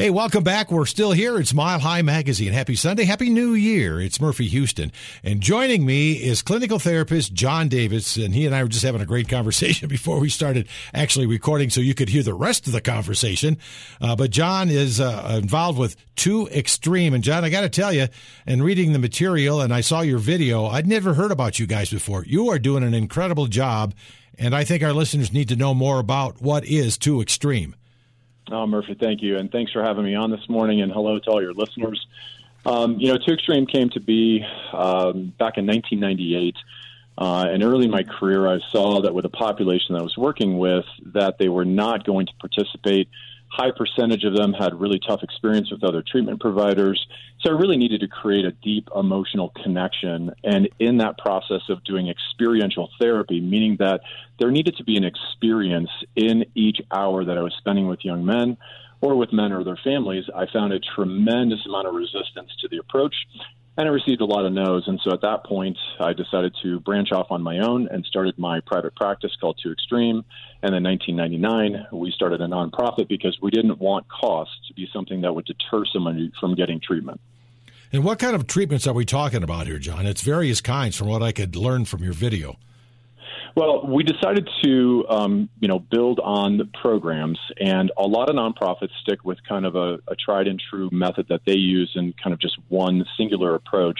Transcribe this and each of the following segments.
Hey, welcome back. We're still here. It's Mile High Magazine. Happy Sunday. Happy New Year. It's Murphy Houston. And joining me is clinical therapist John Davis. And he and I were just having a great conversation before we started actually recording so you could hear the rest of the conversation. Uh, but John is uh, involved with 2Xtreme. And John, I got to tell you, and reading the material, and I saw your video, I'd never heard about you guys before. You are doing an incredible job. And I think our listeners need to know more about what is 2Xtreme. Oh, Murphy, thank you. And thanks for having me on this morning. And hello to all your listeners. Um, you know, 2Xtreme came to be um, back in 1998. Uh, and early in my career, I saw that with the population that I was working with, that they were not going to participate high percentage of them had really tough experience with other treatment providers. So I really needed to create a deep emotional connection. And in that process of doing experiential therapy, meaning that there needed to be an experience in each hour that I was spending with young men or with men or their families, I found a tremendous amount of resistance to the approach and I received a lot of no's. And so at that point, I decided to branch off on my own and started my private practice called Two Extreme. And in 1999, we started a nonprofit because we didn't want costs to be something that would deter someone from getting treatment. And what kind of treatments are we talking about here, John? It's various kinds from what I could learn from your video. Well, we decided to, um, you know, build on programs, and a lot of nonprofits stick with kind of a, a tried and true method that they use and kind of just one singular approach.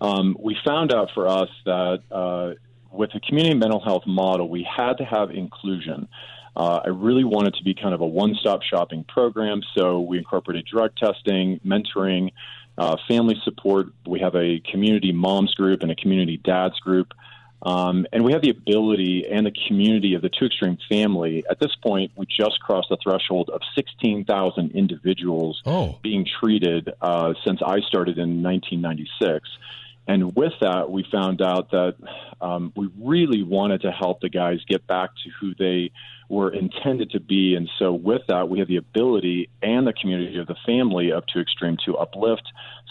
Um, we found out for us that uh, with the community mental health model, we had to have inclusion. Uh, I really wanted to be kind of a one stop shopping program, so we incorporated drug testing, mentoring, uh, family support. We have a community moms group and a community dads group. Um, and we have the ability and the community of the two extreme family. At this point, we just crossed the threshold of 16,000 individuals oh. being treated uh, since I started in 1996. And with that, we found out that um, we really wanted to help the guys get back to who they were intended to be. And so, with that, we have the ability and the community of the family of 2Xtreme to uplift,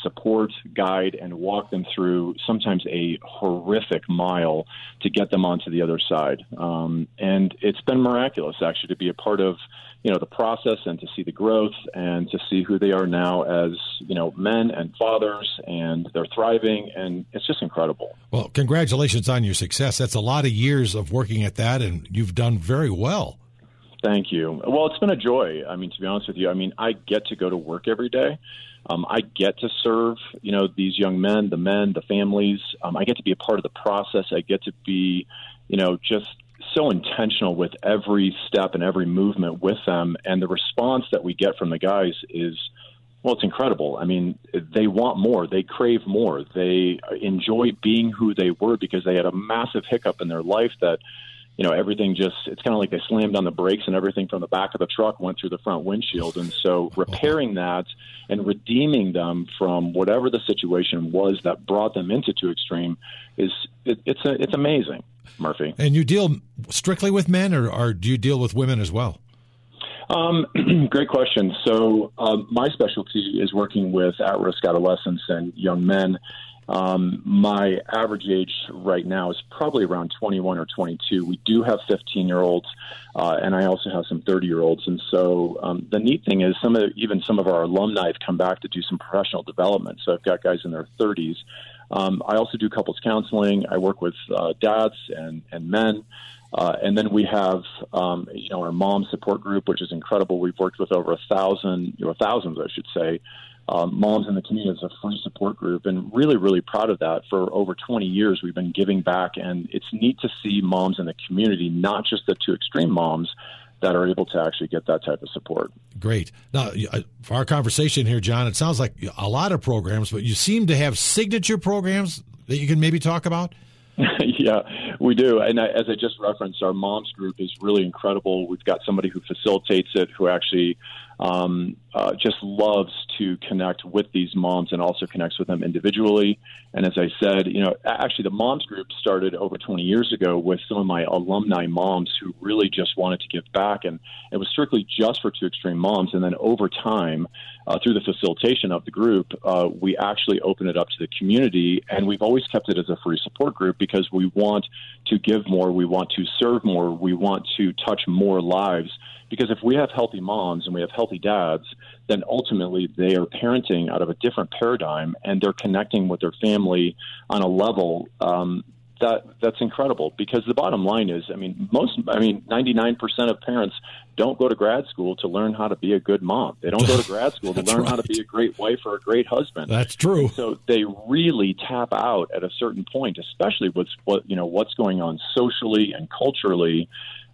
support, guide, and walk them through sometimes a horrific mile to get them onto the other side. Um, and it's been miraculous, actually, to be a part of you know the process and to see the growth and to see who they are now as you know men and fathers and they're thriving and it's just incredible well congratulations on your success that's a lot of years of working at that and you've done very well thank you well it's been a joy i mean to be honest with you i mean i get to go to work every day um, I get to serve, you know, these young men, the men, the families. Um, I get to be a part of the process. I get to be, you know, just so intentional with every step and every movement with them, and the response that we get from the guys is. Well, it's incredible. I mean, they want more. They crave more. They enjoy being who they were because they had a massive hiccup in their life that you know everything just it's kind of like they slammed on the brakes and everything from the back of the truck went through the front windshield and so repairing that and redeeming them from whatever the situation was that brought them into 2Xtreme is it, it's a, it's amazing murphy and you deal strictly with men or, or do you deal with women as well um, great question. So, um, my specialty is working with at risk adolescents and young men. Um, my average age right now is probably around 21 or 22. We do have 15 year olds, uh, and I also have some 30 year olds. And so um, the neat thing is, some of even some of our alumni have come back to do some professional development. So I've got guys in their 30s. Um, I also do couples counseling. I work with uh, dads and and men. Uh, and then we have, um, you know, our mom support group, which is incredible. We've worked with over a thousand, you know, thousands, I should say, um, moms in the community is a free support group, and really, really proud of that. For over 20 years, we've been giving back, and it's neat to see moms in the community, not just the two extreme moms, that are able to actually get that type of support. Great. Now, for our conversation here, John, it sounds like a lot of programs, but you seem to have signature programs that you can maybe talk about. yeah, we do. And I, as I just referenced, our moms group is really incredible. We've got somebody who facilitates it, who actually um, uh, just loves to connect with these moms and also connects with them individually. And as I said, you know, actually the moms group started over 20 years ago with some of my alumni moms who really just wanted to give back. And it was strictly just for Two Extreme Moms. And then over time, uh, through the facilitation of the group, uh, we actually open it up to the community. And we've always kept it as a free support group because we want to give more, we want to serve more, we want to touch more lives. Because if we have healthy moms and we have healthy dads, then ultimately they are parenting out of a different paradigm and they're connecting with their family on a level um, that that's incredible because the bottom line is, I mean, most, I mean, 99% of parents don't go to grad school to learn how to be a good mom. They don't go to grad school to learn right. how to be a great wife or a great husband. That's true. So they really tap out at a certain point, especially with what you know what's going on socially and culturally.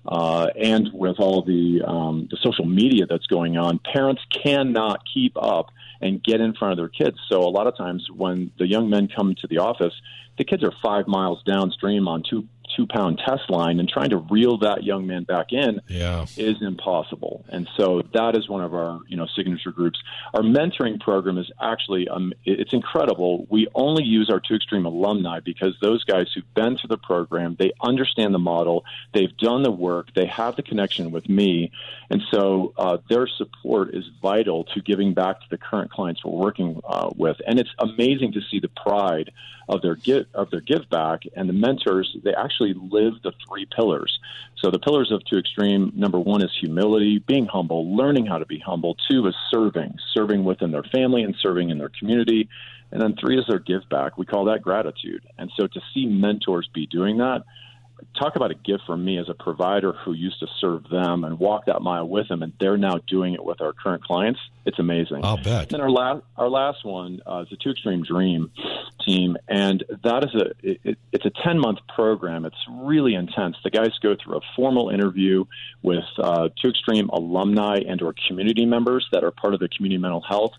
Uh, and with all the um, the social media that's going on, parents cannot keep up and get in front of their kids. So a lot of times when the young men come to the office, the kids are five miles downstream on two two pound test line and trying to reel that young man back in yeah. is impossible. And so that is one of our you know signature groups. Our mentoring program is actually um, it's incredible. We only use our two extreme alumni because those guys who've been through the program, they understand the model, they've done the work, they have the connection with me, and so uh, their support is vital to giving back to the current clients we're working uh, with. And it's amazing to see the pride of their give of their give back and the mentors. They actually live the three pillars. So the pillars of Two Extreme number one is humility, being humble, learning how to be humble. Two is serving, serving within their family and serving in their community. And then three is their give back. We call that gratitude. And so to see mentors be doing that, talk about a gift for me as a provider who used to serve them and walk that mile with them, and they're now doing it with our current clients. It's amazing. I'll bet. Then our last our last one uh, is the Two Extreme Dream team, and that is a it, it's a ten month program. It's really intense. The guys go through a formal interview with uh, Two Extreme alumni and or community members that are part of the community mental health.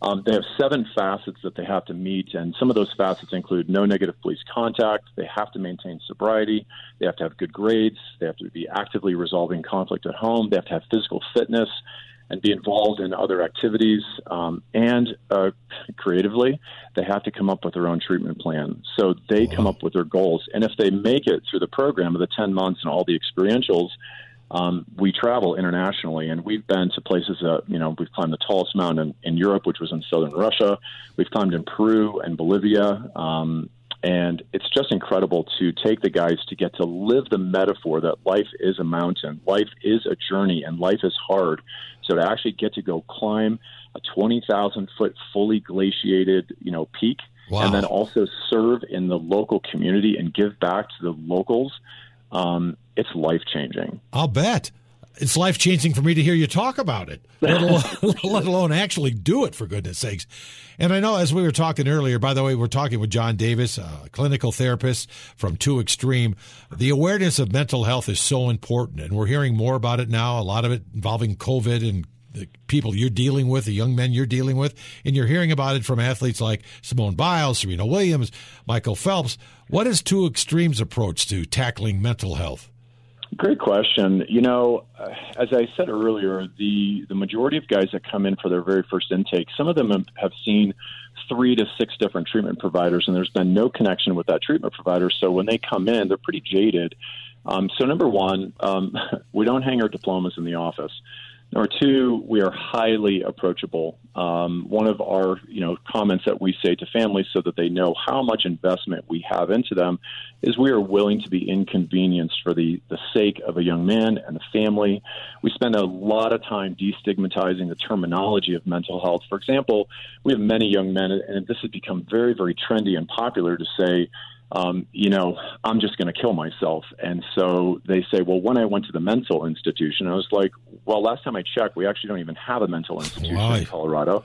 Um, they have seven facets that they have to meet, and some of those facets include no negative police contact. They have to maintain sobriety. They have to have good grades. They have to be actively resolving conflict at home. They have to have physical fitness and be involved in other activities. Um, and uh, creatively, they have to come up with their own treatment plan. So they come up with their goals. And if they make it through the program of the 10 months and all the experientials, um, we travel internationally, and we've been to places that you know we've climbed the tallest mountain in, in Europe, which was in southern Russia. We've climbed in Peru and Bolivia, um, and it's just incredible to take the guys to get to live the metaphor that life is a mountain, life is a journey, and life is hard. So to actually get to go climb a twenty thousand foot fully glaciated, you know, peak, wow. and then also serve in the local community and give back to the locals um, it's life changing. I'll bet. It's life changing for me to hear you talk about it, let alone, let alone actually do it, for goodness sakes. And I know, as we were talking earlier, by the way, we're talking with John Davis, a clinical therapist from Two Extreme. The awareness of mental health is so important, and we're hearing more about it now, a lot of it involving COVID and the people you're dealing with, the young men you're dealing with, and you're hearing about it from athletes like Simone Biles, Serena Williams, Michael Phelps. What is Two Extremes' approach to tackling mental health? Great question. You know, uh, as I said earlier, the the majority of guys that come in for their very first intake, some of them have seen three to six different treatment providers, and there's been no connection with that treatment provider. So when they come in, they're pretty jaded. Um, so number one, um, we don't hang our diplomas in the office. Number two, we are highly approachable. Um, one of our, you know, comments that we say to families so that they know how much investment we have into them is we are willing to be inconvenienced for the, the sake of a young man and the family. We spend a lot of time destigmatizing the terminology of mental health. For example, we have many young men, and this has become very, very trendy and popular to say, um, you know, I'm just going to kill myself. And so they say, well, when I went to the mental institution, I was like, well, last time I checked, we actually don't even have a mental institution in Colorado.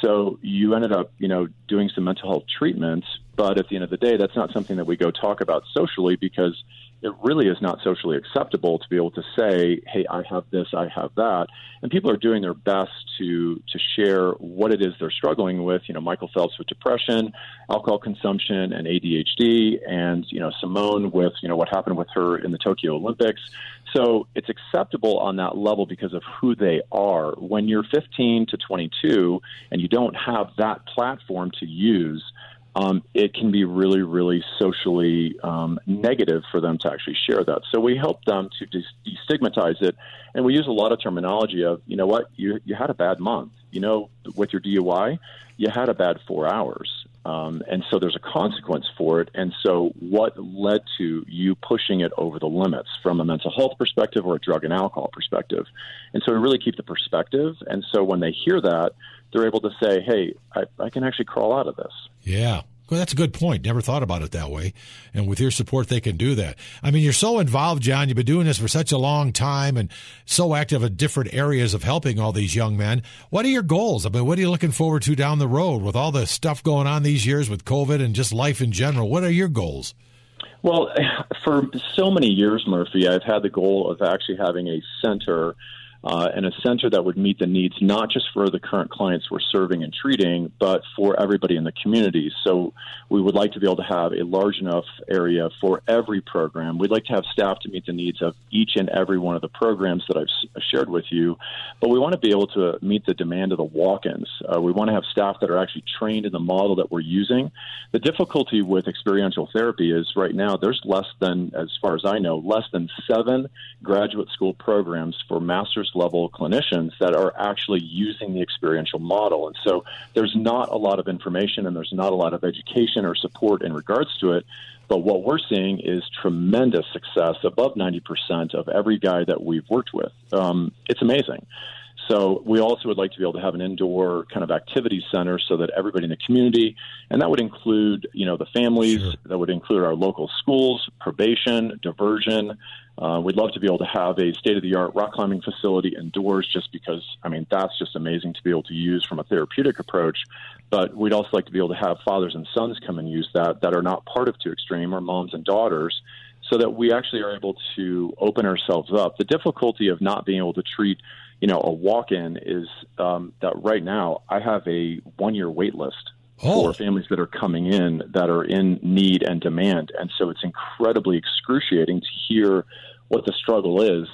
So you ended up, you know, doing some mental health treatments. But at the end of the day, that's not something that we go talk about socially because it really is not socially acceptable to be able to say, "Hey, I have this, I have that," and people are doing their best to to share what it is they're struggling with. You know, Michael Phelps with depression, alcohol consumption, and ADHD, and you know Simone with you know what happened with her in the Tokyo Olympics. So it's acceptable on that level because of who they are. When you're 15 to 22 and you don't have that platform to use um, it can be really, really socially um, negative for them to actually share that. So we help them to destigmatize it, and we use a lot of terminology of, you know what, you you had a bad month, you know, with your DUI, you had a bad four hours, um, and so there's a consequence for it. And so what led to you pushing it over the limits from a mental health perspective or a drug and alcohol perspective? And so we really keep the perspective. And so when they hear that, they're able to say, "Hey, I, I can actually crawl out of this." Yeah. Well, that's a good point. Never thought about it that way. And with your support, they can do that. I mean, you're so involved, John. You've been doing this for such a long time and so active in different areas of helping all these young men. What are your goals? I mean, what are you looking forward to down the road with all the stuff going on these years with COVID and just life in general? What are your goals? Well, for so many years, Murphy, I've had the goal of actually having a center uh, and a center that would meet the needs not just for the current clients we're serving and treating, but for everybody in the community. So we would like to be able to have a large enough area for every program. We'd like to have staff to meet the needs of each and every one of the programs that I've shared with you, but we want to be able to meet the demand of the walk-ins. Uh, we want to have staff that are actually trained in the model that we're using. The difficulty with experiential therapy is right now there's less than, as far as I know, less than seven graduate school programs for master's level clinicians that are actually using the experiential model. And so there's not a lot of information and there's not a lot of education or support in regards to it. But what we're seeing is tremendous success, above 90% of every guy that we've worked with. Um, it's amazing. So we also would like to be able to have an indoor kind of activity center so that everybody in the community, and that would include, you know, the families, sure. that would include our local schools, probation, diversion. Uh, we'd love to be able to have a state of the art rock climbing facility indoors just because, I mean, that's just amazing to be able to use from a therapeutic approach. But we'd also like to be able to have fathers and sons come and use that that are not part of Two Extreme or moms and daughters so that we actually are able to open ourselves up. The difficulty of not being able to treat you know, a walk-in is um, that right now I have a one-year wait list oh. for families that are coming in that are in need and demand, and so it's incredibly excruciating to hear what the struggle is,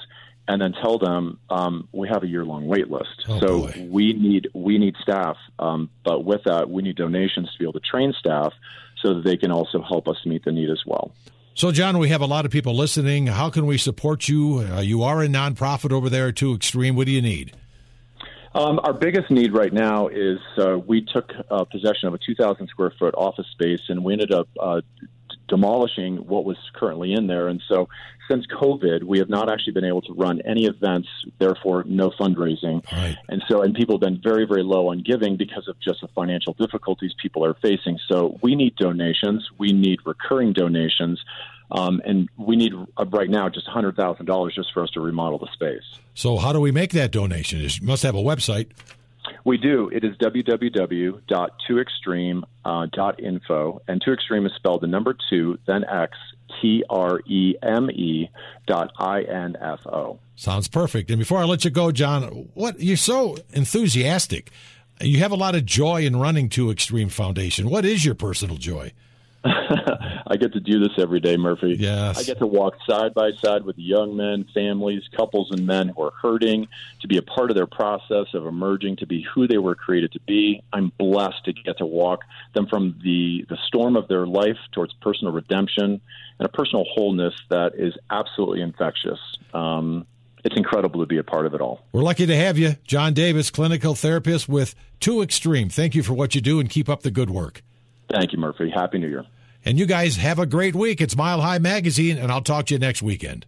and then tell them um, we have a year-long wait list. Oh, so boy. we need we need staff, um, but with that we need donations to be able to train staff so that they can also help us meet the need as well. So, John, we have a lot of people listening. How can we support you? Uh, you are a nonprofit over there Two Extreme. What do you need? Um, our biggest need right now is uh, we took uh, possession of a 2,000 square foot office space, and we ended up uh, demolishing what was currently in there. And so, since COVID, we have not actually been able to run any events, therefore, no fundraising. Right. And so, and people have been very, very low on giving because of just the financial difficulties people are facing. So, we need donations, we need recurring donations. Um, and we need uh, right now just $100,000 just for us to remodel the space. So, how do we make that donation? You must have a website. We do. It is www.twoextreme.info, uh, and two extreme is spelled the number two, then X, T R E M E dot I N F O. Sounds perfect. And before I let you go, John, what you're so enthusiastic. You have a lot of joy in running Two Extreme Foundation. What is your personal joy? I get to do this every day, Murphy. Yes. I get to walk side by side with young men, families, couples, and men who are hurting, to be a part of their process of emerging to be who they were created to be. I'm blessed to get to walk them from the, the storm of their life towards personal redemption and a personal wholeness that is absolutely infectious. Um, it's incredible to be a part of it all. We're lucky to have you, John Davis, clinical therapist with Two Extreme. Thank you for what you do and keep up the good work. Thank you, Murphy. Happy New Year. And you guys have a great week. It's Mile High Magazine, and I'll talk to you next weekend.